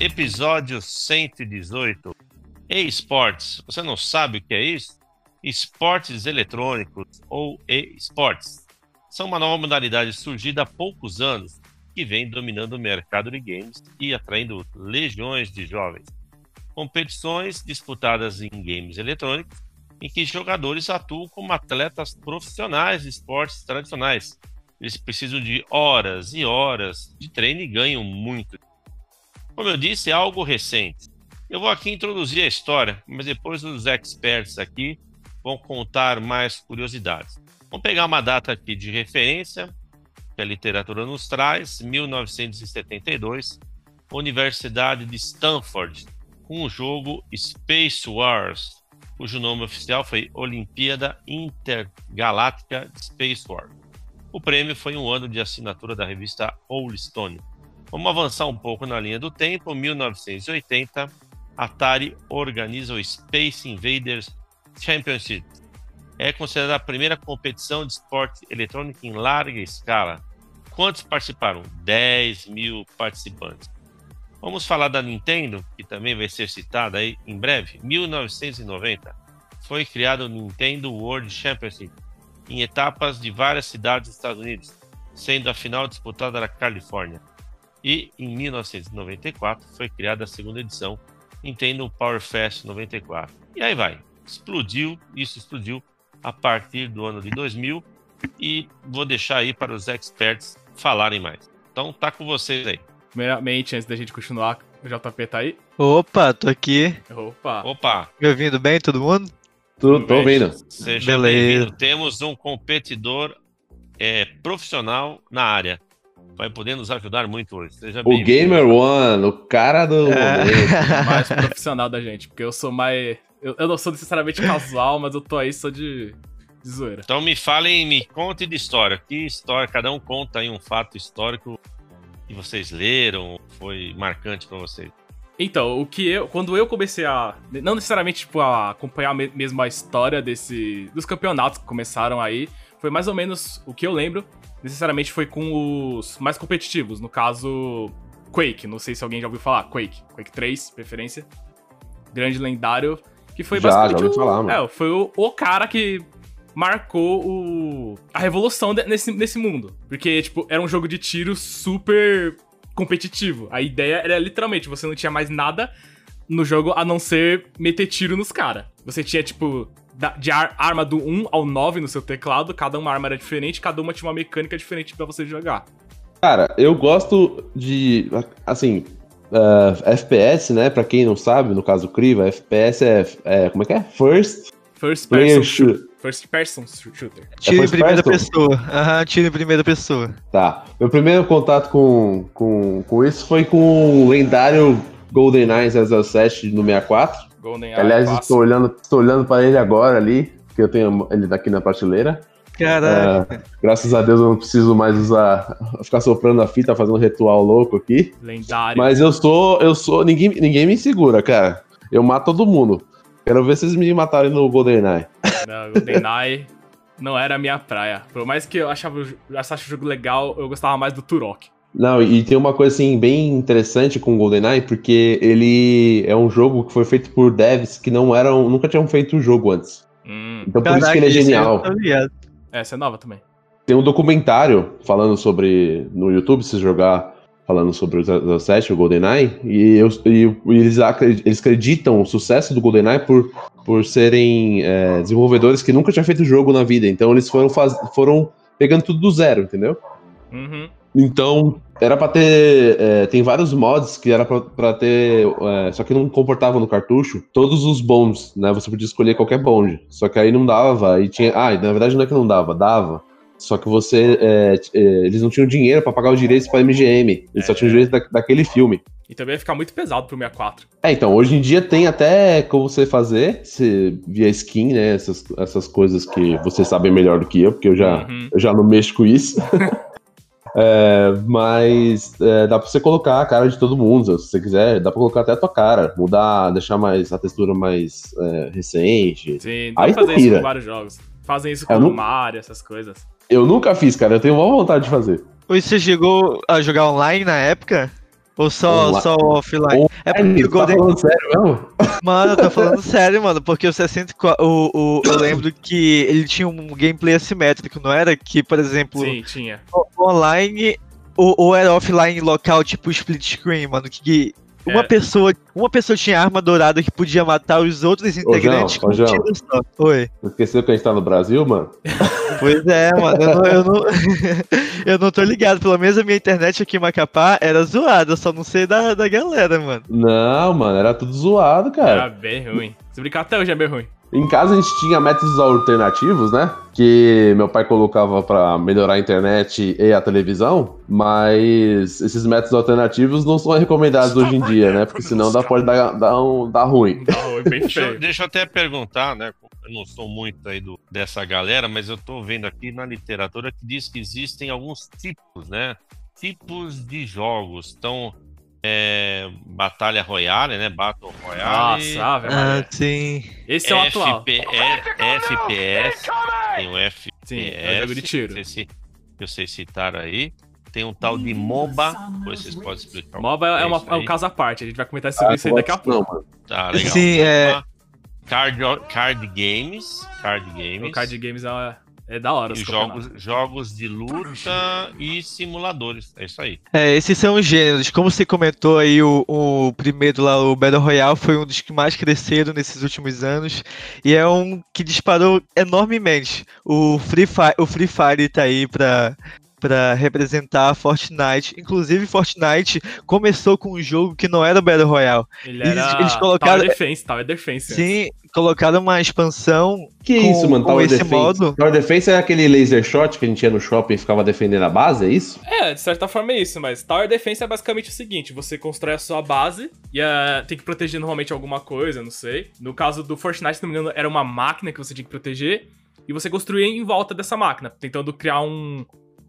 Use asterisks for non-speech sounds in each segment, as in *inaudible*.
episódio 118. E-Sports. Você não sabe o que é isso? Esportes eletrônicos ou e-sports são uma nova modalidade surgida há poucos anos que vem dominando o mercado de games e atraindo legiões de jovens. Competições disputadas em games eletrônicos em que jogadores atuam como atletas profissionais de esportes tradicionais. Eles precisam de horas e horas de treino e ganham muito. Como eu disse, é algo recente. Eu vou aqui introduzir a história, mas depois os experts aqui vão contar mais curiosidades. Vamos pegar uma data aqui de referência que a literatura nos traz, 1972, Universidade de Stanford, com o jogo Space Wars, cujo nome oficial foi Olimpíada Intergaláctica Space Wars. O prêmio foi um ano de assinatura da revista Rolling Stone. Vamos avançar um pouco na linha do tempo. 1980, Atari organiza o Space Invaders Championship. É considerada a primeira competição de esporte eletrônico em larga escala. Quantos participaram? 10 mil participantes. Vamos falar da Nintendo, que também vai ser citada aí em breve. 1990 foi criado o Nintendo World Championship em etapas de várias cidades dos Estados Unidos, sendo a final disputada na Califórnia. E em 1994 foi criada a segunda edição, Nintendo Power Fest 94. E aí vai, explodiu, isso explodiu a partir do ano de 2000 e vou deixar aí para os experts falarem mais. Então tá com vocês aí. Primeiramente, antes da gente continuar, o JP tá aí? Opa, tô aqui. Opa. Opa. Me ouvindo bem, todo mundo? Tudo, tô ouvindo. Seja bem-vindo. Temos um competidor é, profissional na área. Vai poder nos ajudar muito hoje. Seja o Gamer One, o cara do. É. *laughs* mais profissional da gente, porque eu sou mais. Eu, eu, não sou necessariamente casual, mas eu tô aí só de, de zoeira. Então me falem, me conte de história. Que história? Cada um conta aí um fato histórico que vocês leram, foi marcante para vocês? Então, o que eu, quando eu comecei a, não necessariamente tipo a acompanhar mesmo a história desse dos campeonatos que começaram aí, foi mais ou menos o que eu lembro, necessariamente foi com os mais competitivos, no caso Quake, não sei se alguém já ouviu falar, Quake, Quake 3, preferência. Grande lendário, que foi já, basicamente já o, falar, mano. É, foi o, o cara que marcou o, a revolução de, nesse, nesse mundo. Porque, tipo, era um jogo de tiro super competitivo. A ideia era literalmente, você não tinha mais nada no jogo a não ser meter tiro nos caras. Você tinha, tipo, de arma do 1 ao 9 no seu teclado, cada uma arma era diferente, cada uma tinha uma mecânica diferente para você jogar. Cara, eu gosto de. Assim, uh, FPS, né? Pra quem não sabe, no caso Criva, FPS é, é. Como é que é? First. First person shooter. First person shooter. Tiro é em primeira person? pessoa. Aham, tiro em primeira pessoa. Tá. Meu primeiro contato com, com, com isso foi com o lendário GoldenEye 007 no 64. GoldenEye. Aliás, estou olhando, estou olhando para ele agora ali, que eu tenho ele daqui na prateleira. Caraca. É, graças a Deus eu não preciso mais usar, ficar soprando a fita, fazendo ritual louco aqui. Lendário. Mas eu sou, eu sou, ninguém, ninguém me segura, cara. Eu mato todo mundo. Quero ver vocês me matarem no GoldenEye. Não, GoldenEye não era a minha praia. Por mais que eu achava, achasse o jogo legal, eu gostava mais do Turok. Não, e tem uma coisa assim bem interessante com o GoldenEye, porque ele é um jogo que foi feito por devs que não eram, nunca tinham feito o jogo antes. Hum. Então por isso que ele é genial. Essa é nova também. Tem um documentário falando sobre no YouTube, se jogar falando sobre o 07, o GoldenEye, e, eu, e eles, eles acreditam o sucesso do GoldenEye por, por serem é, desenvolvedores que nunca tinham feito jogo na vida. Então eles foram, faz, foram pegando tudo do zero, entendeu? Uhum. Então, era pra ter. É, tem vários mods que era pra, pra ter. É, só que não comportavam no cartucho todos os bonds, né? Você podia escolher qualquer bond. Só que aí não dava. E tinha. Ah, na verdade não é que não dava, dava. Só que você. É, é, eles não tinham dinheiro para pagar os direitos pra MGM. Eles é. só tinham direito da, daquele filme. E também ia ficar muito pesado pro 64. É, então, hoje em dia tem até como você fazer, se, via skin, né? Essas, essas coisas que vocês sabem melhor do que eu, porque eu já, uhum. eu já não mexo com isso. *laughs* É, mas é, dá pra você colocar a cara de todo mundo, se você quiser, dá pra colocar até a tua cara, mudar, deixar mais a textura mais é, recente. Sim, dá Aí pra fazer isso com vários jogos. Fazem isso com o Mario, essas coisas. Eu nunca fiz, cara. Eu tenho uma vontade de fazer. Você chegou a jogar online na época? Ou só, só offline? É porque o tá Golden. falando sério mesmo? Mano, eu tô falando sério, mano. Porque o 64. O, o, eu lembro que ele tinha um gameplay assimétrico, não era? Que, por exemplo, Sim, tinha. online ou, ou era offline local, tipo split screen, mano. Que uma É. pessoa. Uma pessoa tinha arma dourada que podia matar os outros integrantes João, ô, João. tiro só. Oi. Esqueceu que a gente tá no Brasil, mano? *laughs* Pois é, mano. Eu não, eu, não, *laughs* eu não tô ligado. Pelo menos a minha internet aqui em Macapá era zoada. Eu só não sei da, da galera, mano. Não, mano, era tudo zoado, cara. Era bem ruim. Se brincar até hoje é bem ruim. Em casa a gente tinha métodos alternativos, né? Que meu pai colocava pra melhorar a internet e a televisão, mas esses métodos alternativos não são recomendados hoje em dia, né? Porque senão dá, pode dar, dar, um, dar ruim. Dá ruim, bem Deixa, deixa eu até perguntar, né? Eu não sou muito aí do, dessa galera, mas eu tô vendo aqui na literatura que diz que existem alguns tipos, né? Tipos de jogos. Então, é, Batalha Royale, né? Battle Royale. Nossa, Ave Ah, sim. Esse é o atual. FP, é, FPS. Tem o FPS. Sim, é o jogo de tiro. Não sei se, que vocês citaram aí. Tem um tal de MOBA. Depois vocês podem explicar. MOBA que é, uma- é um caso à parte. A gente vai comentar sobre isso aí daqui a Ah, não, pouco. Tá, legal. Sim, é- Card, card games. Card games. O card games é, é da hora. Os jogos, jogos de luta e simuladores. É isso aí. É, esses são os gêneros. Como você comentou aí, o, o primeiro lá, o Battle Royale, foi um dos que mais cresceram nesses últimos anos. E é um que disparou enormemente. O Free Fire, o Free Fire tá aí pra, pra representar a Fortnite. Inclusive, Fortnite começou com um jogo que não era Battle Royale. Ele eles- era eles colocaram- Tower Defense, Tower Defense. Sim, colocaram uma expansão Que Com- isso, mano? Tower esse Defense. modo- Tower Defense é aquele laser shot que a gente ia no shopping e ficava defendendo a base, é isso? É, de certa forma é isso, mas Tower Defense é basicamente o seguinte: você constrói a sua base e eh, tem que proteger normalmente alguma coisa, não sei. No caso do Fortnite, se não me engano, era uma máquina que você tinha que proteger e você construía em volta dessa máquina, tentando criar um,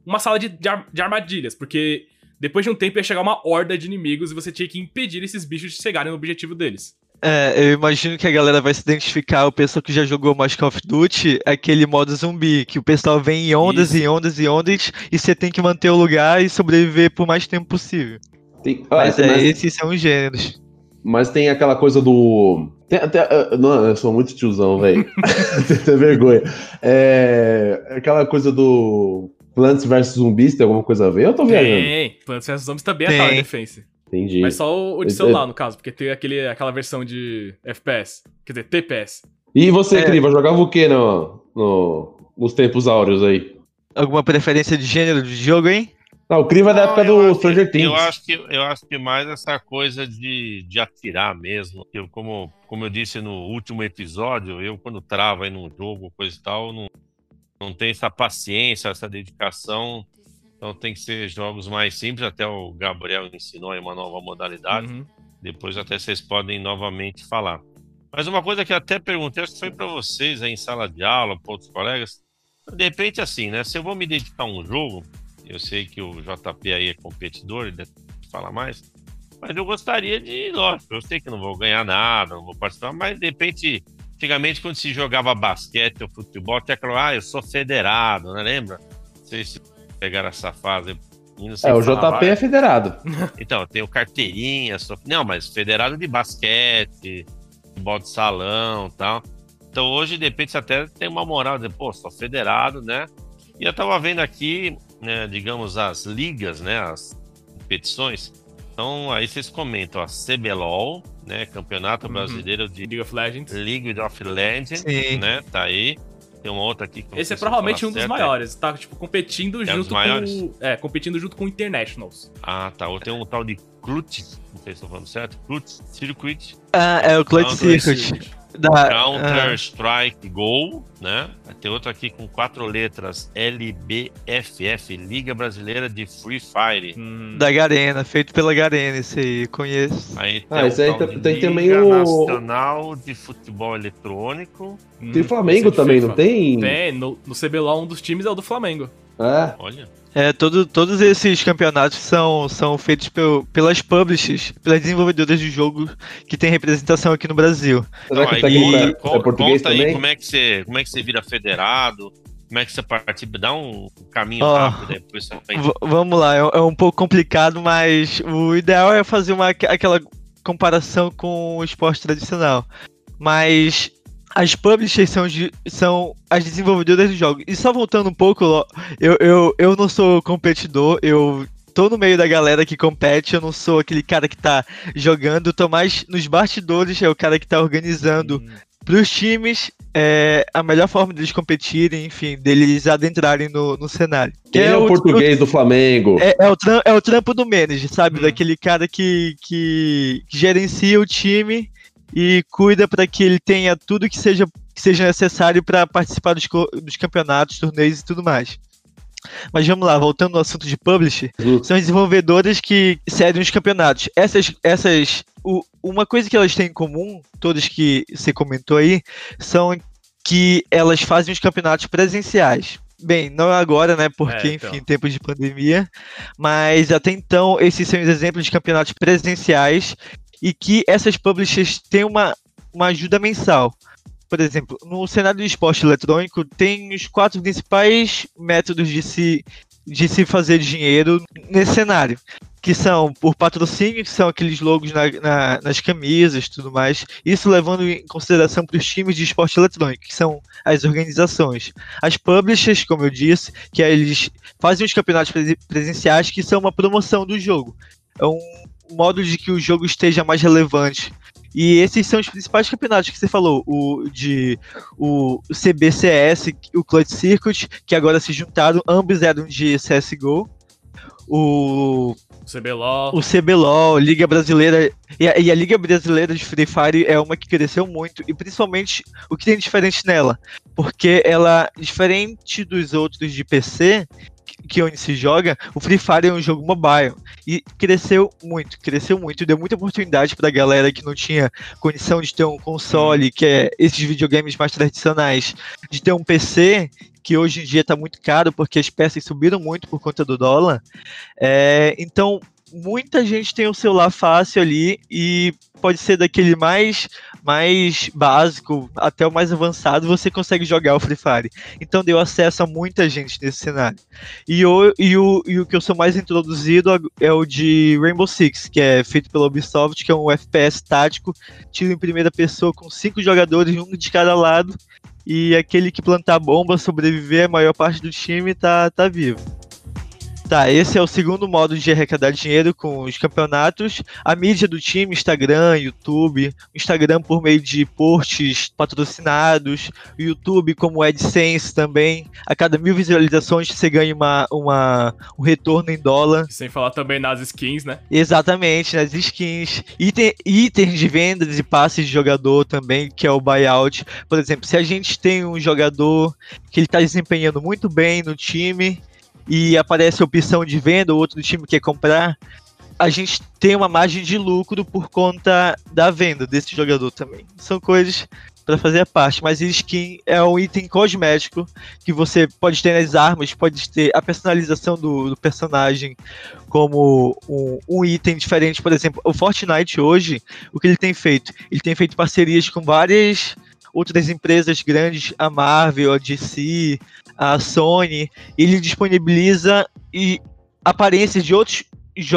uma sala de, de ar- de armadilhas, porque depois de um tempo ia chegar uma horda de inimigos e você tinha que impedir esses bichos de chegarem no objetivo deles. É, eu imagino que a galera vai se identificar, o pessoal que já jogou mais Call of Duty, é aquele modo zumbi, que o pessoal vem em ondas Isso. e ondas e ondas, e você tem que manter o lugar e sobreviver por mais tempo possível. Tem, ah, Mas, é, mas- esses são os gêneros. mas tem aquela coisa do. Tem até, não, eu sou muito tiozão, velho. *laughs* *laughs* Tem vergonha. É, aquela coisa do Plants vs Zumbis, tem alguma coisa a ver? Eu tô viajando. Tem, Plants vs Zombies também é. Tower Defense. Entendi. Mas só o, o de celular, no caso, porque tem aquele, aquela versão de FPS. Quer dizer, TPS. E você, É. Criva, jogava o que no, no- nos tempos áureos aí? Alguma preferência de gênero de jogo, hein? Não, o Criva é da época eu do Stranger Things. Eu acho que, eu acho que mais essa coisa de, de atirar mesmo. Eu, como, como eu disse no último episódio, eu quando travo aí num jogo, coisa e tal, não, não tenho essa paciência, essa dedicação. Então tem que ser jogos mais simples. Até o Gabriel ensinou aí uma nova modalidade. Uhum. Depois até vocês podem novamente falar. Mas uma coisa que eu até perguntei, acho que foi para vocês aí em sala de aula, para outros colegas. De repente, assim, né? Se eu vou me dedicar a um jogo, eu sei que o JP aí é competidor, ele falar mais. Mas eu gostaria de, lógico, eu sei que não vou ganhar nada, não vou participar, mas de repente, antigamente, quando se jogava basquete ou futebol, até aquela, ah, eu sou federado, né? Lembra? Não sei se pegaram essa fase. É, o JP é federado. *laughs* então, eu tenho carteirinha, sou... não, mas federado de basquete, futebol de salão e tal. Então hoje, de repente, você até tem uma moral de, pô, sou federado, né? E eu tava vendo aqui, né, digamos, as ligas, né, as competições. Então, aí vocês comentam a CBLOL, né, Campeonato Uhum. Brasileiro de League of Legends. League of Legends, Sim. né, tá aí. Tem uma outra aqui Esse é provavelmente um dos certo, é- maiores, tá? Tipo, competindo dos junto maiores? com. É, competindo junto com Internationals. Ah, tá. Ou tem um tal de Crut, não sei se estou falando certo, Crut Circuit, Ah, é o Counter Circuit. Da, Counter ah, Strike Go, né? Vai ter outro aqui com quatro letras LBFF, Liga Brasileira de Free Fire. Hum, da Garena, feito pela Garena, esse aí, conheço. Aí tem, Ah, esse aí tem- tem também o- Nacional de Futebol Eletrônico. hum, Tem Flamengo esse é também, FIFA. não tem? Tem, no, no CBLOL um dos times é o do Flamengo. É. Olha, É, todo, todos esses campeonatos são, são feitos pel- pelas publishers, pelas desenvolvedoras de jogo que tem representação aqui no Brasil. Será Então, que aí tá conta, con- português conta aí também? como é, que você, como é que você vira federado, Como é que você participa? Dá um caminho oh, rápido aí, depois Vamos lá, é, é, um pouco complicado, mas o ideal é fazer uma, aquela comparação com o esporte tradicional. Mas as publishers são, são as desenvolvedoras do jogo. E só voltando um pouco, eu, eu, eu não sou competidor, eu tô no meio da galera que compete, eu não sou aquele cara que tá jogando, tô mais nos bastidores, é o cara que tá organizando hum. pros times é, a melhor forma deles competirem, enfim, deles adentrarem no, no cenário. Quem é, é, o português o, do Flamengo? É, é, o trampo, é o trampo do manager, sabe? Hum. Daquele cara que, que, que gerencia o time e cuida para que ele tenha tudo que seja, que seja necessário para participar dos, dos campeonatos, torneios e tudo mais. Mas vamos lá, voltando ao assunto de publisher, uhum. são desenvolvedoras que cedem os campeonatos. Essas, essas o, uma coisa que elas têm em comum, todas que você comentou aí, são que elas fazem os campeonatos presenciais. Bem, não agora, né? Porque, é, então. enfim, tempos de pandemia. Mas até então, esses são os exemplos de campeonatos presenciais e que essas publishers têm uma, uma ajuda mensal. Por exemplo, no cenário do esporte eletrônico, tem os quatro principais métodos de se, de se fazer dinheiro nesse cenário. Que são por patrocínio, que são aqueles logos na, na, nas camisas e tudo mais. Isso levando em consideração para os times de esporte eletrônico, que são as organizações. As publishers, como eu disse, que eles fazem os campeonatos presenciais, que são uma promoção do jogo. É um modo de que o jogo esteja mais relevante. E esses são os principais campeonatos que você falou, o de o CBCS, o Clutch Circuit, que agora se juntaram, ambos eram de CSGO. O CBLOL. O CBLOL, Liga Brasileira. E a, e a, Liga Brasileira de Free Fire é uma que cresceu muito. E principalmente o que tem diferente nela. Porque ela, diferente dos outros de PC, que onde se joga, o Free Fire é um jogo mobile. E cresceu muito, cresceu muito, deu muita oportunidade pra galera que não tinha condição de ter um console, que é esses videogames mais tradicionais, de ter um PC, que hoje em dia está muito caro porque as peças subiram muito por conta do dólar. É, então, muita gente tem o celular fácil ali e pode ser daquele mais mais básico até o mais avançado, você consegue jogar o Free Fire. Então deu acesso a muita gente nesse cenário. E o, e o, e o que eu sou mais introduzido é o de Rainbow Six, que é feito pela Ubisoft, que é um FPS tático, tiro em primeira pessoa com cinco jogadores, um de cada lado, e aquele que plantar bomba, sobreviver, a maior parte do time tá, tá vivo. Tá, esse é o segundo modo de arrecadar dinheiro com os campeonatos. A mídia do time, Instagram, YouTube, Instagram por meio de posts patrocinados, YouTube como AdSense também. A cada mil visualizações você ganha uma, uma, um retorno em dólar. Sem falar também nas skins, né? Exatamente, nas skins. Item, itens de vendas e passes de jogador também, que é o buyout. Por exemplo, se a gente tem um jogador que ele está desempenhando muito bem no time e aparece a opção de venda, o outro time quer comprar, a gente tem uma margem de lucro por conta da venda desse jogador também. São coisas para fazer a parte, mas skin é um item cosmético que você pode ter nas armas, pode ter a personalização do, do personagem como um, um, item diferente. Por exemplo, o Fortnite hoje, o que ele tem feito? Ele tem feito parcerias com várias outras empresas grandes, a Marvel, a DC, a Sony, ele disponibiliza e aparências de outros de,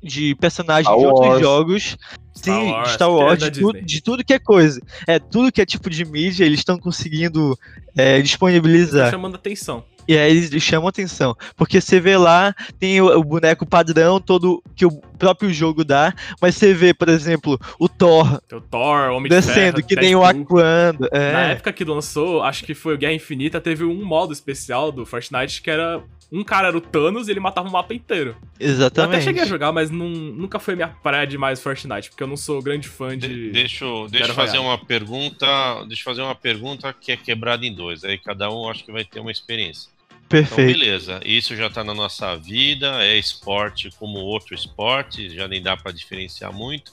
de personagens Star de outros Wars. jogos. Star sim, Wars, Star Wars, de, tu, de, tudo que é coisa. É, tudo que é tipo de mídia, eles estão conseguindo é, disponibilizar. Tá chamando atenção. E aí eles chamam atenção. Porque você vê lá, tem o, o, boneco padrão, todo que o próprio jogo dá, mas você vê, por exemplo, o Thor. O Thor, o Homem descendo, de ferro, que nem o Aquando. É. Na época que lançou, acho que foi o Guerra Infinita, teve um modo especial do Fortnite que era um cara era o Thanos e ele matava o mapa inteiro. Exatamente. Eu até cheguei a jogar, mas não, nunca foi minha praia demais Fortnite, porque eu não sou grande fã de. de deixa eu, deixa fazer uma pergunta. Deixa eu fazer uma pergunta que é quebrada em dois. Aí cada um acho que vai ter uma experiência. Perfeito. Então, beleza. Isso já tá na nossa vida, é esporte como outro esporte, já nem dá para diferenciar muito.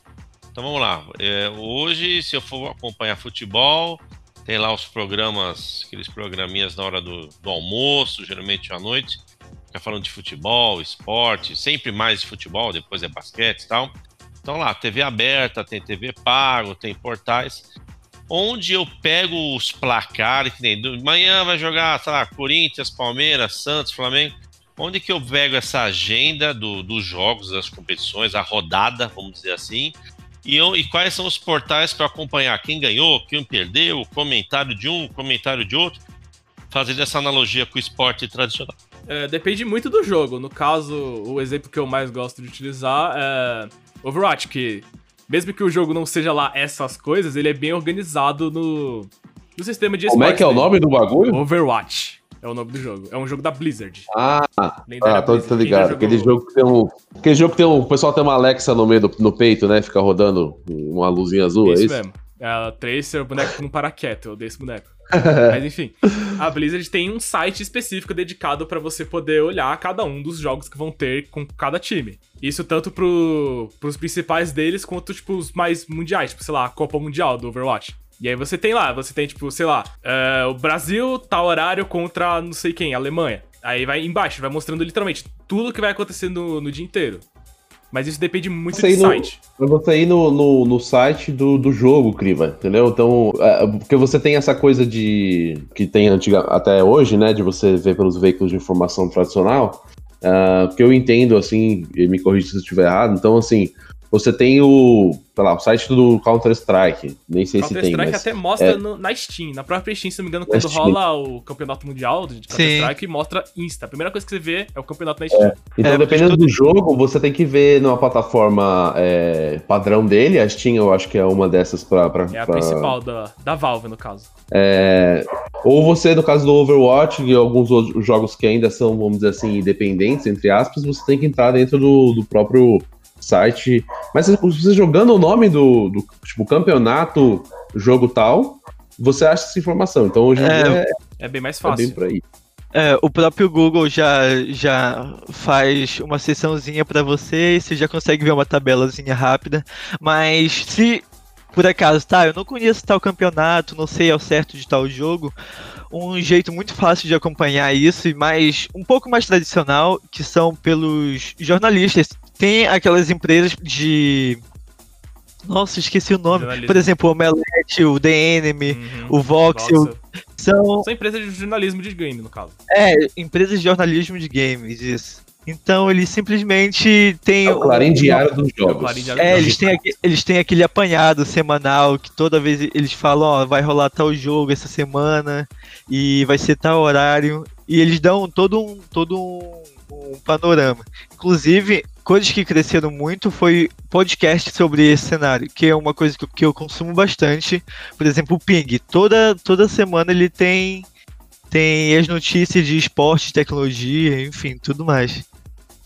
Então vamos lá. É, hoje, se eu for acompanhar futebol, tem lá os programas, aqueles programinhas na hora do, do almoço, geralmente à noite. Fica falando de futebol, esporte, sempre mais de futebol, depois é basquete e tal. Então lá, TV aberta, tem TV pago, tem portais. Onde eu pego os placares, que nem amanhã vai jogar, sei lá, Corinthians, Palmeiras, Santos, Flamengo. Onde que eu pego essa agenda do, dos jogos, das competições, a rodada, vamos dizer assim, e, eu, e quais são os portais para acompanhar quem ganhou, quem perdeu, comentário de um, comentário de outro, fazendo essa analogia com o esporte tradicional. É, depende muito do jogo. No caso, o exemplo que eu mais gosto de utilizar é Overwatch, que mesmo que o jogo não seja lá essas coisas, ele é bem organizado no, no sistema de Como é que é o nome do bagulho? Overwatch. É o nome do jogo. É um jogo da Blizzard. Ah, ah tô, tô ligado. Aquele jogo que tem um. Aquele jogo que tem um. O pessoal tem uma Alexa no meio do no peito, né? Fica rodando uma luzinha azul. Isso é isso mesmo. É a Tracer, o boneco não para quieto, eu desse boneco. *laughs* Mas enfim, a Blizzard tem um site específico dedicado para você poder olhar cada um dos jogos que vão ter com cada time. Isso tanto pro, pros principais deles quanto, tipo, os mais mundiais, tipo, sei lá, a Copa Mundial do Overwatch. E aí você tem lá, você tem, tipo, sei lá, uh, o Brasil tá horário contra não sei quem, Alemanha. Aí vai embaixo, vai mostrando literalmente tudo que vai acontecer no, no dia inteiro. Mas isso depende muito do site. No, você ir no, no, no, site do, do jogo, Criva, entendeu? Então, é, porque você tem essa coisa de. que tem antiga, até hoje, né? De você ver pelos veículos de informação tradicional. Uh, porque eu entendo, assim, e me corrija se eu estiver errado. Então, assim, você tem o, sei lá, o site do Counter-Strike. Nem sei se tem. Counter-Strike até mostra é... no, na Steam. Na própria Steam, se não me engano, quando rola o campeonato mundial de Counter-Strike, mostra Insta. A primeira coisa que você vê é o campeonato na Steam. É. Então, é, dependendo do jogo, você tem que ver numa plataforma é, padrão dele. A Steam, eu acho que é uma dessas pra. pra é a pra... principal da, da Valve, no caso. É, ou você, no caso do Overwatch e alguns outros jogos que ainda são, vamos dizer assim, independentes, entre aspas, você tem que entrar dentro do, do próprio site. Mas você jogando o nome do, do tipo, campeonato, jogo tal, você acha essa informação. Então hoje é, é, é bem mais fácil. É bem por aí. É, o próprio Google já, já faz uma sessãozinha para você e você já consegue ver uma tabelazinha rápida. Mas se por acaso, tá, eu não conheço tal campeonato, não sei ao certo de tal jogo, um jeito muito fácil de acompanhar isso, mas um pouco mais tradicional, que são pelos jornalistas tem aquelas empresas de. Nossa, esqueci o nome. Por exemplo, o Omelete, o The Enemy, uhum, o Voxel. São... são empresas de jornalismo de game, no caso. É, empresas de jornalismo de games, isso. Então eles simplesmente têm. É o Clarim Diário dos Jogos. É, eles têm, eles têm aquele apanhado semanal que toda vez eles falam: ó, vai rolar tal jogo essa semana e vai ser tal horário. E eles dão todo um, todo um, um panorama. Inclusive, coisas que cresceram muito foi podcast sobre esse cenário, que é uma coisa que eu, que eu consumo bastante. Por exemplo, o Ping. Toda, toda semana ele tem, tem as notícias de esporte, tecnologia, enfim, tudo mais.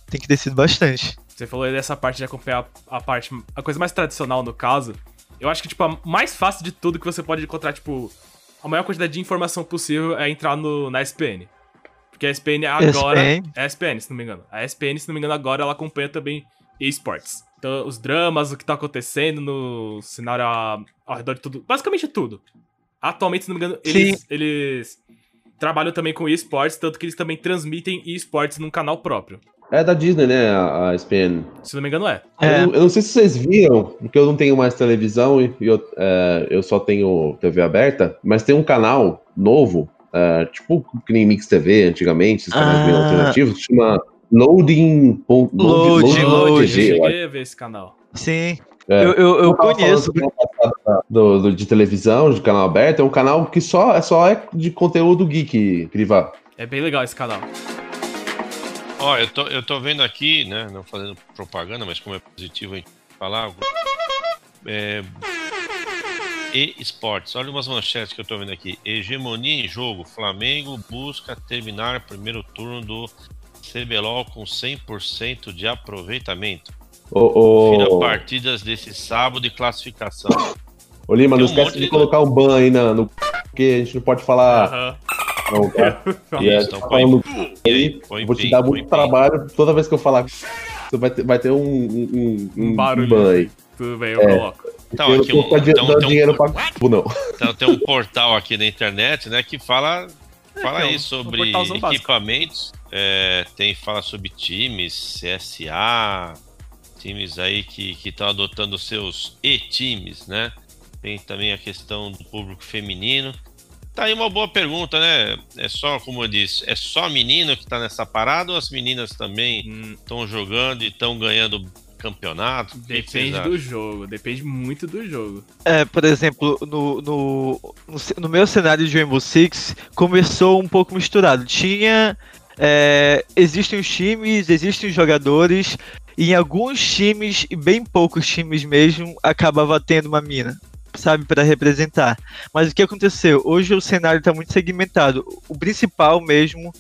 Tem crescido bastante. Você falou dessa parte de acompanhar a parte. A coisa mais tradicional no caso. Eu acho que, tipo, a mais fácil de tudo que você pode encontrar, tipo, a maior quantidade de informação possível é entrar no, na SPN. Porque a SPN agora. SPN. É a SPN, se não me engano. A SPN, se não me engano, agora ela acompanha também esportes. Então, os dramas, o que tá acontecendo no cenário ao, redor de tudo. Basicamente tudo. Atualmente, se não me engano, eles, eles trabalham também com esportes, tanto que eles também transmitem esportes num canal próprio. É da Disney, né? A, a SPN. Se não me engano, é. é. Eu, eu, não sei se vocês viram, porque eu não tenho mais televisão e eu, é, eu só tenho TV aberta, mas tem um canal novo uh, tipo que nem Mix TV antigamente, esses canais ah. bem alternativos, chama Loading. Loading, Loading, Loading. Eu cheguei a ver esse canal. Sim. É, eu, eu, eu conheço. Do, do, de televisão, de canal aberto, é um canal que só, é só é de conteúdo geek, Crivar. É bem legal esse canal. Ó, eu tô, eu tô vendo aqui, né? Não fazendo propaganda, mas como é positivo a gente falar. É, e esportes. Olha umas manchetes que eu tô vendo aqui. Hegemonia em jogo. Flamengo busca terminar primeiro turno do CBLOL com 100% de aproveitamento. Oh, oh. partidas desse sábado de classificação. Ô Lima, Tem não um esquece de, de colocar um ban aí na, no. Porque a gente não pode falar. Uhum. Não, *laughs* tá? e é, então, falando aí, vou te dar muito trabalho toda vez que eu falar. Você vai ter, vai ter um, um, um, um barulho. ban aí. Tudo bem, eu é. coloco. Então, aqui um, então, tem um, pra... não. Então tem um portal aqui na internet, né, que fala, é, fala então, aí sobre um equipamentos, é, tem fala sobre times, CSA, times aí que estão adotando seus e-times, né? Tem também a questão do público feminino. Tá aí uma boa pergunta, né? É só, como eu disse, é só menino que tá nessa parada ou as meninas também estão hum. jogando e estão ganhando campeonato? Depende do jogo, depende muito do jogo. É, por exemplo, no, no, no meu cenário de Rainbow Six começou um pouco misturado. Tinha. É, existem os times, existem os jogadores, e em alguns times, e bem poucos times mesmo, acabava tendo uma mina sabe, para representar. Mas o que aconteceu? Hoje o cenário está muito segmentado. O principal mesmo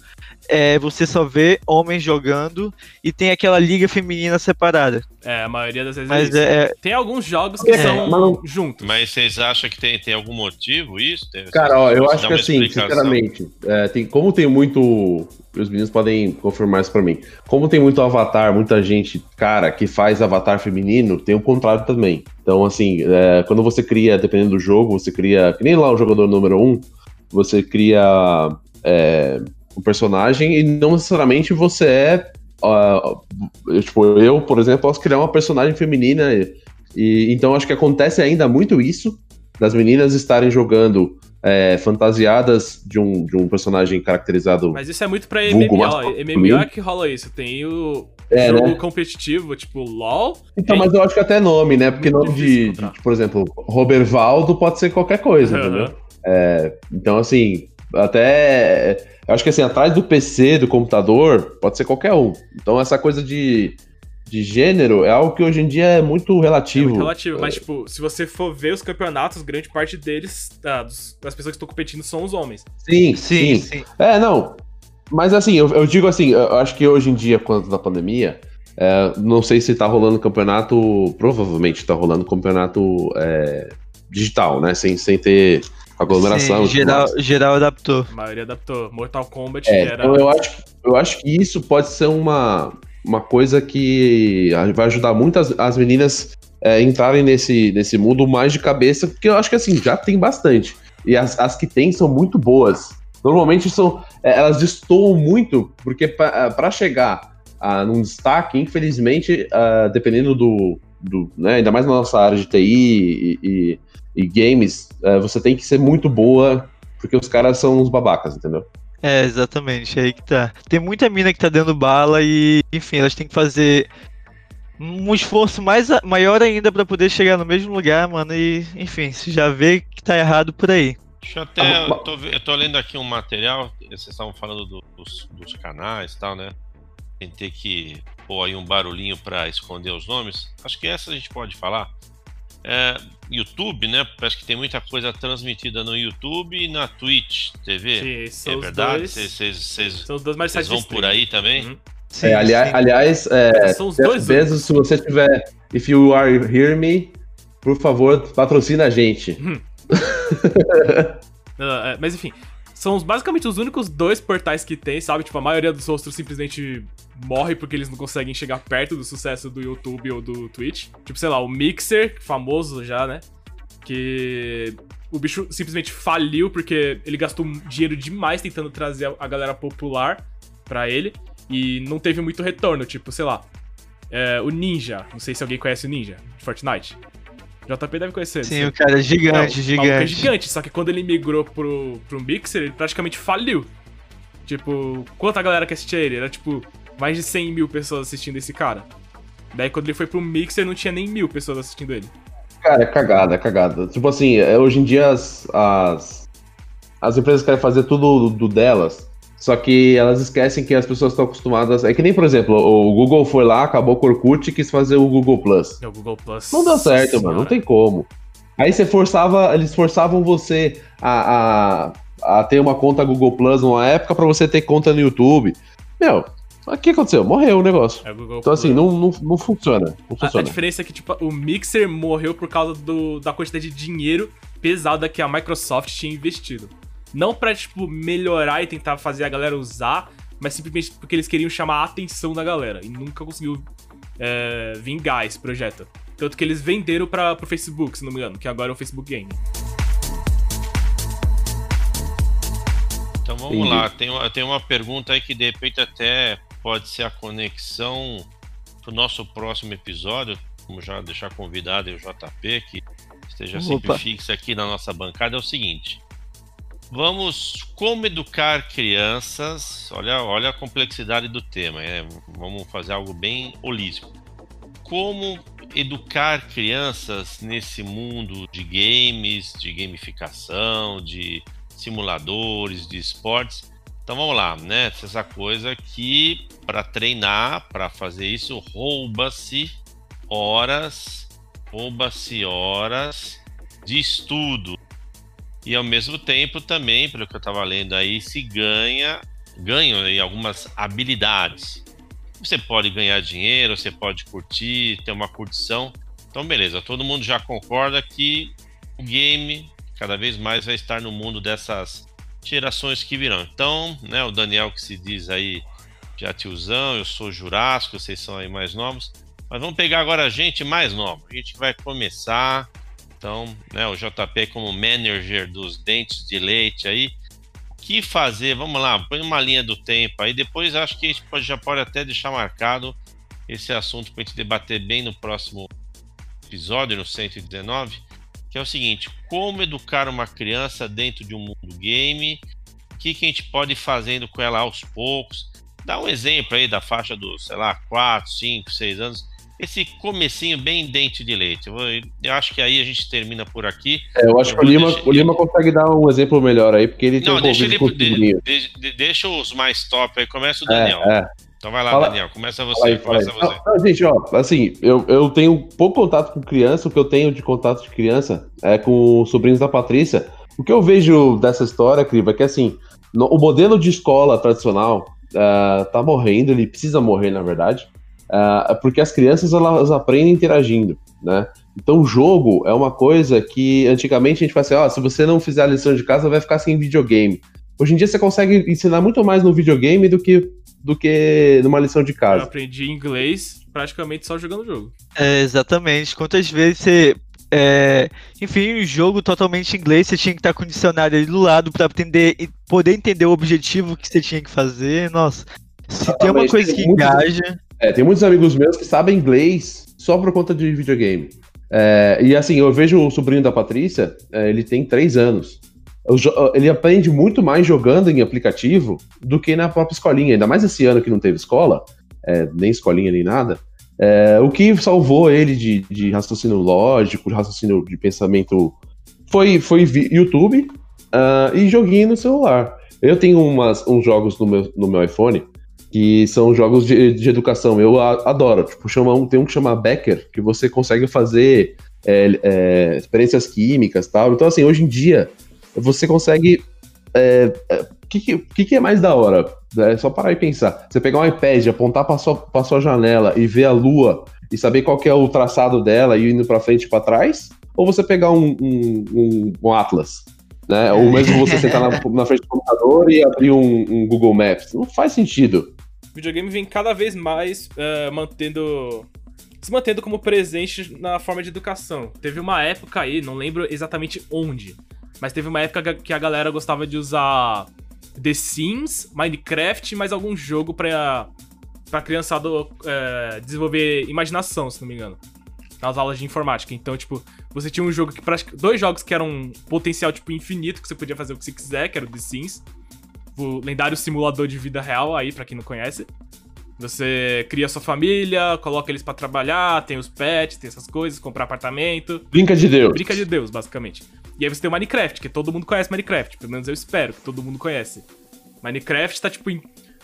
é você só vê homens jogando e tem aquela liga feminina separada. É, a maioria das vezes mas é, é Tem alguns jogos que é, são mas... juntos. Mas vocês acham que tem, tem algum motivo isso? Tem, Cara, ó, eu acho que assim, sinceramente, é, tem, como tem muito. Os meninos podem confirmar isso pra mim. Como tem muito avatar, muita gente, cara, que faz avatar feminino, tem o contrário também. Então, assim, é, quando você cria, dependendo do jogo, você cria. Que nem lá o jogador número um, você cria. É, um personagem e não necessariamente você é. Uh, tipo, eu, por exemplo, posso criar uma personagem feminina. E, e, então acho que acontece ainda muito isso, das meninas estarem jogando é, fantasiadas de um, de um personagem caracterizado. Mas isso é muito pra MMO. MMO é que rola isso. Tem o é, jogo né? competitivo, tipo LOL. Então, mas eu acho que até nome, né? Porque nome de, de, por exemplo, Robervaldo pode ser qualquer coisa, uhum. entendeu? É, então, assim, até eu acho que assim, atrás do PC, do computador, pode ser qualquer um. Então essa coisa de, de gênero é algo que hoje em dia é muito relativo. É muito relativo, é. mas tipo, se você for ver os campeonatos, grande parte deles, ah, dos, das pessoas que estão competindo são os homens. Sim, sim, sim. sim. É, não. Mas assim, eu, eu, digo assim, eu acho que hoje em dia, quando da pandemia, é, não sei se tá rolando campeonato, provavelmente tá rolando campeonato é, digital, né? Sem, sem ter aglomeração. Sim, geral, geral adaptou. A maioria adaptou. Mortal Kombat é, era. Então eu acho, eu acho que isso pode ser uma, uma coisa que vai ajudar muito as, as meninas é, entrarem nesse, nesse mundo mais de cabeça, porque eu acho que assim, já tem bastante. E as, as que tem são muito boas. Normalmente são. É, elas destoam muito, porque para chegar a, num destaque, infelizmente, uh, dependendo do, do. né, ainda mais na nossa área de TI e, e e games, é, você tem que ser muito boa, porque os caras são uns babacas, entendeu? É, exatamente, é aí que tá. Tem muita mina que tá dando bala e, enfim, elas têm que fazer um esforço mais, maior ainda para poder chegar no mesmo lugar, mano, e, enfim, você já vê que tá errado por aí. Deixa eu até. Ah, eu tô, eu tô lendo aqui um material, vocês estavam falando do, dos, dos canais e tal, né? Tentei que pôr aí um barulhinho para esconder os nomes. Acho que essa a gente pode falar. É, YouTube, né? Parece que tem muita coisa transmitida no YouTube e na Twitch TV. Sim, é verdade? Vocês são os dois mais Vocês vão por aí também? Uhum. Sim, é, aliás, aliás é, são os dois vezes, se você tiver If You Are Hear Me, por favor, patrocina a gente. *laughs* Uhum. uh, mas enfim, são basicamente os únicos dois portais que tem, sabe? Tipo, a maioria dos outros simplesmente morre porque eles não conseguem chegar perto do sucesso do YouTube ou do Twitch. Tipo, sei lá, o Mixer, famoso já, né? Que o bicho simplesmente faliu porque ele gastou dinheiro demais tentando trazer a galera popular para ele e não teve muito retorno. Tipo, sei lá, é, o Ninja. Não sei se alguém conhece o Ninja de Fortnite. JP deve conhecer. Sim, o cara é gigante, não, gigante. É gigante, só que quando ele migrou pro, pro Mixer, ele praticamente faliu. Tipo, quanta galera que assistia ele? Era tipo mais de 100 mil pessoas assistindo esse cara. Daí quando ele foi pro Mixer, não tinha nem mil pessoas assistindo ele. Cara, é cagada, é cagada. Tipo assim, é, hoje em dia as, as, as empresas querem fazer tudo do, do delas só que elas esquecem que as pessoas estão acostumadas. É que nem, por exemplo, o Google foi lá, acabou com o Orkut e quis fazer o Google Plus. É o Google Plus. Não deu certo, Senhora. mano. Não tem como. Aí você forçava, eles forçavam você a, a, a ter uma conta Google Plus numa época para você ter conta no YouTube. Meu, o que aconteceu? Morreu o negócio. É o então, assim, não, não, não funciona. Não funciona. A, a, diferença é que, tipo, o Mixer morreu por causa do, da quantidade de dinheiro pesada que a Microsoft tinha investido. Não pra, tipo, melhorar e tentar fazer a galera usar, mas simplesmente porque eles queriam chamar a atenção da galera. E nunca conseguiu é, vingar esse projeto. Tanto que eles venderam para pro Facebook, se não me engano, que agora é o Facebook Game. Então vamos Entendi. lá, tem uma, tem uma pergunta aí que de repente até pode ser a conexão pro nosso próximo episódio. vamos já deixar convidado o JP, que esteja sempre fixo aqui na nossa bancada, é o seguinte. Vamos como educar crianças. Olha, olha a complexidade do tema. Né? Vamos fazer algo bem holístico. Como educar crianças nesse mundo de games, de gamificação, de simuladores, de esportes. Então vamos lá, né? Essa coisa que para treinar, para fazer isso, rouba-se horas, rouba-se horas de estudo. E ao mesmo tempo também, pelo que eu estava lendo aí, se ganha, ganham aí algumas habilidades. Você pode ganhar dinheiro, você pode curtir, ter uma curtição. Então, beleza, todo mundo já concorda que o game cada vez mais vai estar no mundo dessas gerações que virão. Então, né, o Daniel que se diz aí já tiozão, eu sou Jurássico, vocês são aí mais novos. Mas vamos pegar agora a gente mais nova, a gente vai começar. Então, né, o JP como manager dos dentes de leite aí. O que fazer? Vamos lá, põe uma linha do tempo aí. Depois acho que a gente pode, já pode até deixar marcado esse assunto para a gente debater bem no próximo episódio, no 119 que é o seguinte: como educar uma criança dentro de um mundo game? O que, que a gente pode ir fazendo com ela aos poucos? Dá um exemplo aí da faixa dos, sei lá, 4, 5, 6 anos. Esse comecinho bem dente de leite. Eu, acho que aí a gente termina por aqui. É, eu acho eu que o Lima, deixar... o Lima consegue dar um exemplo melhor aí, porque ele tem Não, deixa, ele, de, de, deixa os mais top aí. Começa o é, Daniel. É, é. Então vai lá, fala, Daniel, começa você. Aí, começa você. Não, gente, ó, assim, eu, eu tenho pouco contato com criança, o que eu tenho de contato de criança é com os sobrinhos da Patrícia. O que eu vejo dessa história, Criva, é que assim, no, o modelo de escola tradicional uh, tá morrendo, ele precisa morrer, na verdade, uh, porque as crianças elas aprendem interagindo, né? Então o jogo é uma coisa que antigamente a gente fala assim, ó, oh, se você não fizer a lição de casa, vai ficar sem videogame. Hoje em dia você consegue ensinar muito mais no videogame do que do que numa lição de casa. Eu aprendi inglês praticamente só jogando o jogo. É, exatamente. Quantas vezes você. É, enfim, um jogo totalmente em inglês, você tinha que estar com o dicionário ali do lado para entender, poder entender o objetivo que você tinha que fazer. Nossa, se tem uma coisa tem que muitos, engaja. É, tem muitos amigos meus que sabem inglês só por conta de videogame. É, e assim, eu vejo o sobrinho da Patrícia, é, ele tem três anos ele aprende muito mais jogando em aplicativo do que na própria escolinha, ainda mais esse ano que não teve escola, é, nem escolinha nem nada. É, o que salvou ele de, de, raciocínio lógico, de raciocínio de pensamento, foi, foi YouTube uh, e joguinho no celular. Eu tenho umas, uns jogos no meu, no meu iPhone que são jogos de, de educação. Eu adoro. Tipo, chama um, tem um que chama Becker, que você consegue fazer é, é, experiências químicas tal. Então, assim, hoje em dia, você consegue. É, é, o que, que, que, é mais da hora? É só parar e pensar. Você pegar um iPad, apontar para sua, pra sua janela e ver a lua e saber qual é o traçado dela e indo para frente e para trás? Ou você pegar um, um, um, um Atlas? Né? Ou mesmo você sentar na, na, frente do computador e abrir um, um, Google Maps. Não faz sentido. O videogame vem cada vez mais uh, mantendo. se mantendo como presente na forma de educação. Teve uma época aí, não lembro exatamente onde, mas teve uma época que a galera gostava de usar The Sims, Minecraft, mais algum jogo pra, pra criançada é, desenvolver imaginação, se não me engano. Nas aulas de informática. Então, tipo, você tinha um jogo que. Dois jogos que eram um potencial, tipo, infinito, que você podia fazer o que você quiser, que era o The Sims. O lendário simulador de vida real aí, para quem não conhece. Você cria sua família, coloca eles para trabalhar, tem os pets, tem essas coisas, comprar apartamento. Brinca de Deus. Brinca de Deus, basicamente. E aí você tem o Minecraft, que todo mundo conhece Minecraft. Pelo menos eu espero que todo mundo conhece. Minecraft tá, tipo, em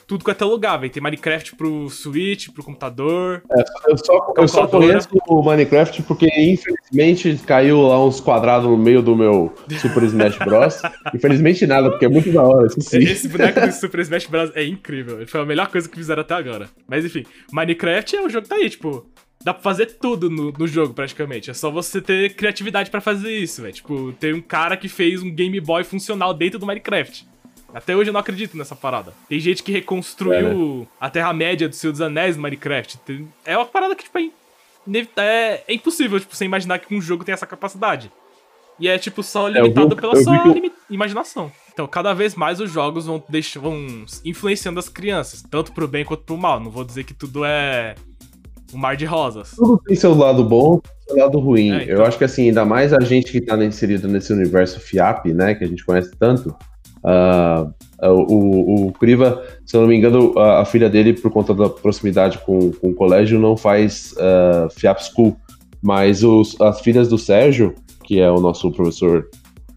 tudo quanto é. Tem Minecraft pro Switch, pro computador. É, eu só, eu só conheço o Minecraft porque, infelizmente, caiu lá uns quadrados no meio do meu Super Smash Bros. *laughs* infelizmente nada, porque é muito da hora. Sim. Esse boneco do Super Smash Bros. é incrível. Foi a melhor coisa que fizeram até agora. Mas enfim, Minecraft é o jogo que tá aí, tipo. Dá pra fazer tudo no, no jogo, praticamente. É só você ter criatividade para fazer isso, velho. Tipo, tem um cara que fez um Game Boy funcional dentro do Minecraft. Até hoje eu não acredito nessa parada. Tem gente que reconstruiu é, né? a Terra-média do Senhor dos Anéis no Minecraft. É uma parada que, tipo, é, é, é impossível, tipo, você imaginar que um jogo tem essa capacidade. E é, tipo, só é, limitado pela sua que... imaginação. Então, cada vez mais os jogos vão, deixar, vão influenciando as crianças, tanto pro bem quanto pro mal. Não vou dizer que tudo é um mar de rosas. Tudo tem seu lado bom e seu lado ruim. É, então... Eu acho que assim, ainda mais a gente que está inserido nesse universo FIAP, né, que a gente conhece tanto, uh, o, o Criva, se eu não me engano, a, a, filha dele, por conta da proximidade com, com o colégio, não faz uh, FIAP School, mas os, as filhas do Sérgio, que é o nosso professor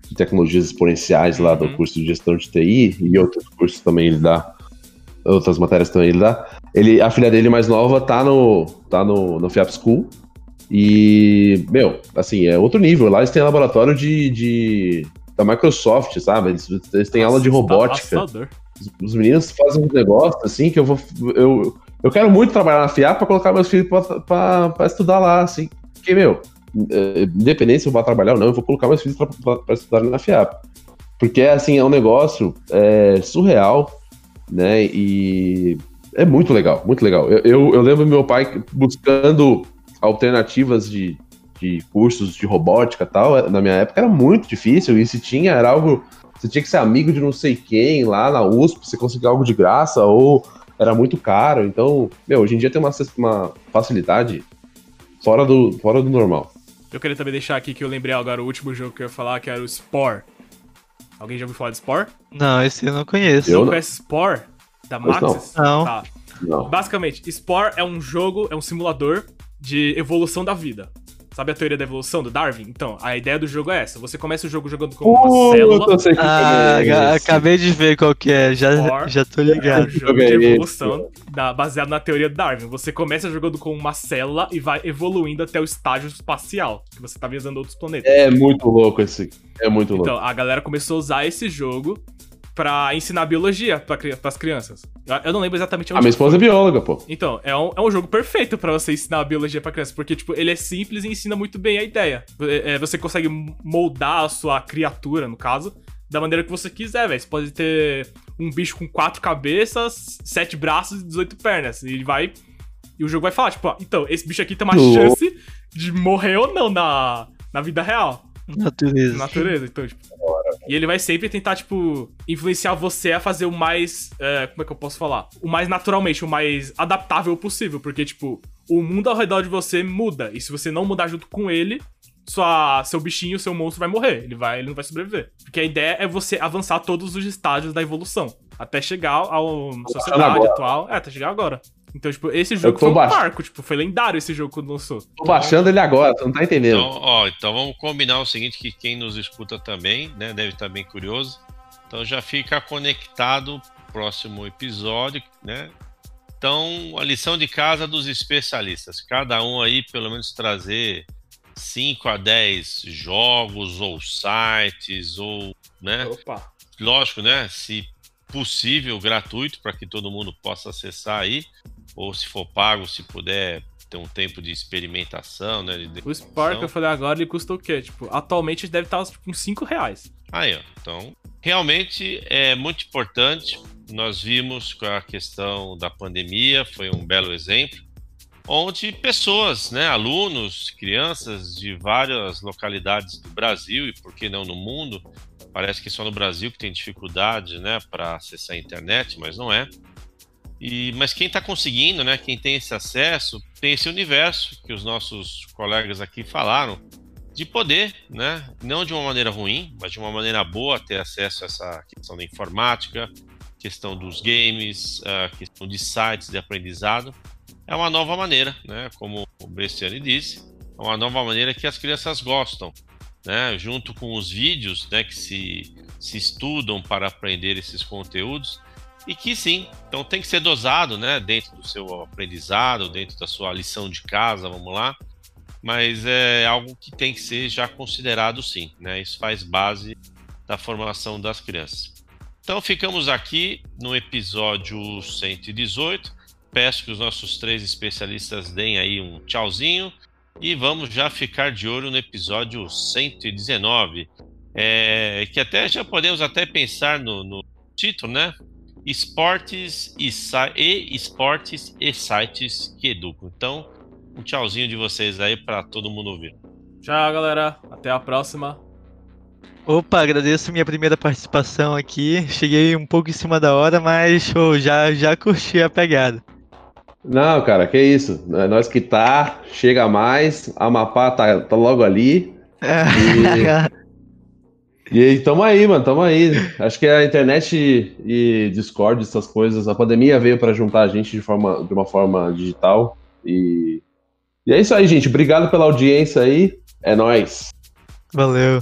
de tecnologias exponenciais lá do uhum. curso de gestão de TI e outros cursos também ele dá, outras matérias também ele dá. Ele, a filha dele mais nova tá no, tá no, no FIAP School e, meu, assim, é outro nível. Lá eles têm laboratório de, de da Microsoft, sabe? Eles, eles têm Nossa, aula de robótica. Os, os meninos fazem um negócio assim que eu vou. Eu, eu quero muito trabalhar na FIAP para colocar meus filhos para estudar lá, assim. Porque, meu, é, independente se eu vou trabalhar ou não, eu vou colocar meus filhos para estudar na FIAP. Porque, assim, é um negócio é, surreal, né? E é muito legal, muito legal. Eu, eu, eu lembro meu pai buscando alternativas de, de cursos de robótica e tal. Na minha época era muito difícil, e se tinha, era algo. Você tinha que ser amigo de não sei quem lá na USP, você conseguir algo de graça, ou era muito caro. Então, meu, hoje em dia tem uma, uma facilidade fora do, fora do normal. Eu queria também deixar aqui que eu lembrei agora o último jogo que eu ia falar, que era o Spore. Alguém já ouviu falar de Spore? Não, esse eu não conheço. Eu não conhece Spore? Da Maxis? Não. Tá. não. Basicamente, Spore é um jogo, é um simulador de evolução da vida. Sabe a teoria da evolução do Darwin? Então, a ideia do jogo é essa. Você começa o jogo jogando com uma célula. ah, é acabei de ver qual que é. Já, já tô ligado. É um jogo de evolução da, baseado na teoria do Darwin. Você começa jogando com uma célula e vai evoluindo até o estágio espacial, que você tá visando outros planetas. É muito louco esse. É muito louco. Então, a galera começou a usar esse jogo para ensinar biologia para as crianças. Eu não lembro exatamente onde. A minha esposa é bióloga, pô. Então, é um, é um jogo perfeito para você ensinar biologia para crianças, porque, tipo, ele é simples e ensina muito bem a ideia. É, você consegue moldar a sua criatura, no caso, da maneira que você quiser, velho. Você pode ter um bicho com quatro cabeças, sete braços e 18 pernas. E ele vai. E o jogo vai falar, tipo, ó, então, esse bicho aqui tem uma chance de morrer ou não na, na vida real. Natureza. Natureza, então, tipo. E ele vai sempre tentar, tipo, influenciar você a fazer o mais. É, como é que eu posso falar? O mais naturalmente, o mais adaptável possível. Porque, tipo, o mundo ao redor de você muda. E se você não mudar junto com ele, sua, seu bichinho, seu monstro vai morrer. Ele, vai, ele não vai sobreviver. Porque a ideia é você avançar todos os estágios da evolução. Até chegar ao sociedade atual. É, até chegar agora. Então, tipo, esse jogo foi um baix... marco, tipo, foi lendário esse jogo quando lançou. Tô baixando ele agora, tu não tá entendendo. Então, ó, então vamos combinar o seguinte, que quem nos escuta também, né, deve estar bem curioso. Então já fica conectado próximo episódio, né? Então, a lição de casa dos especialistas. Cada um aí, pelo menos, trazer 5 a 10 jogos ou sites ou, né? Opa. Lógico, né? Se possível, gratuito, para que todo mundo possa acessar aí ou se for pago, se puder ter um tempo de experimentação, né? De o Spark, eu falei agora, ele custa o quê? Tipo, atualmente deve estar tipo, uns 5 reais. Aí, ó. Então, realmente é muito importante. Nós vimos com a questão da pandemia, foi um belo exemplo, onde pessoas, né, alunos, crianças de várias localidades do Brasil e por que não no mundo, parece que só no Brasil que tem dificuldade, né, para acessar a internet, mas não é e, mas quem está conseguindo, né, quem tem esse acesso, tem esse universo que os nossos colegas aqui falaram, de poder, né, não de uma maneira ruim, mas de uma maneira boa, ter acesso a essa questão da informática, questão dos games, a questão de sites de aprendizado. É uma nova maneira, né, como o Bestiani disse, é uma nova maneira que as crianças gostam, né, junto com os vídeos né, que se, se estudam para aprender esses conteúdos e que sim, então tem que ser dosado, né, dentro do seu aprendizado, dentro da sua lição de casa, vamos lá, mas é algo que tem que ser já considerado sim, né, isso faz base da formação das crianças. Então ficamos aqui no episódio 118, peço que os nossos três especialistas deem aí um tchauzinho e vamos já ficar de olho no episódio 119, é, que até já podemos até pensar no, no título, né? Esportes e, e esportes e sites que educam. Então, um tchauzinho de vocês aí para todo mundo ouvir. Tchau, galera. Até a próxima. Opa, agradeço minha primeira participação aqui. Cheguei um pouco em cima da hora, mas oh, já, já curti a pegada. Não, cara, que isso. É nós que tá, chega mais, Amapá tá, tá logo ali. *laughs* E, e tamo aí, mano, tamo aí. Acho que a internet e, e Discord, essas coisas, a pandemia veio para juntar a gente de, forma, de uma forma digital. E, e é isso aí, gente. Obrigado pela audiência aí. É nóis. Valeu.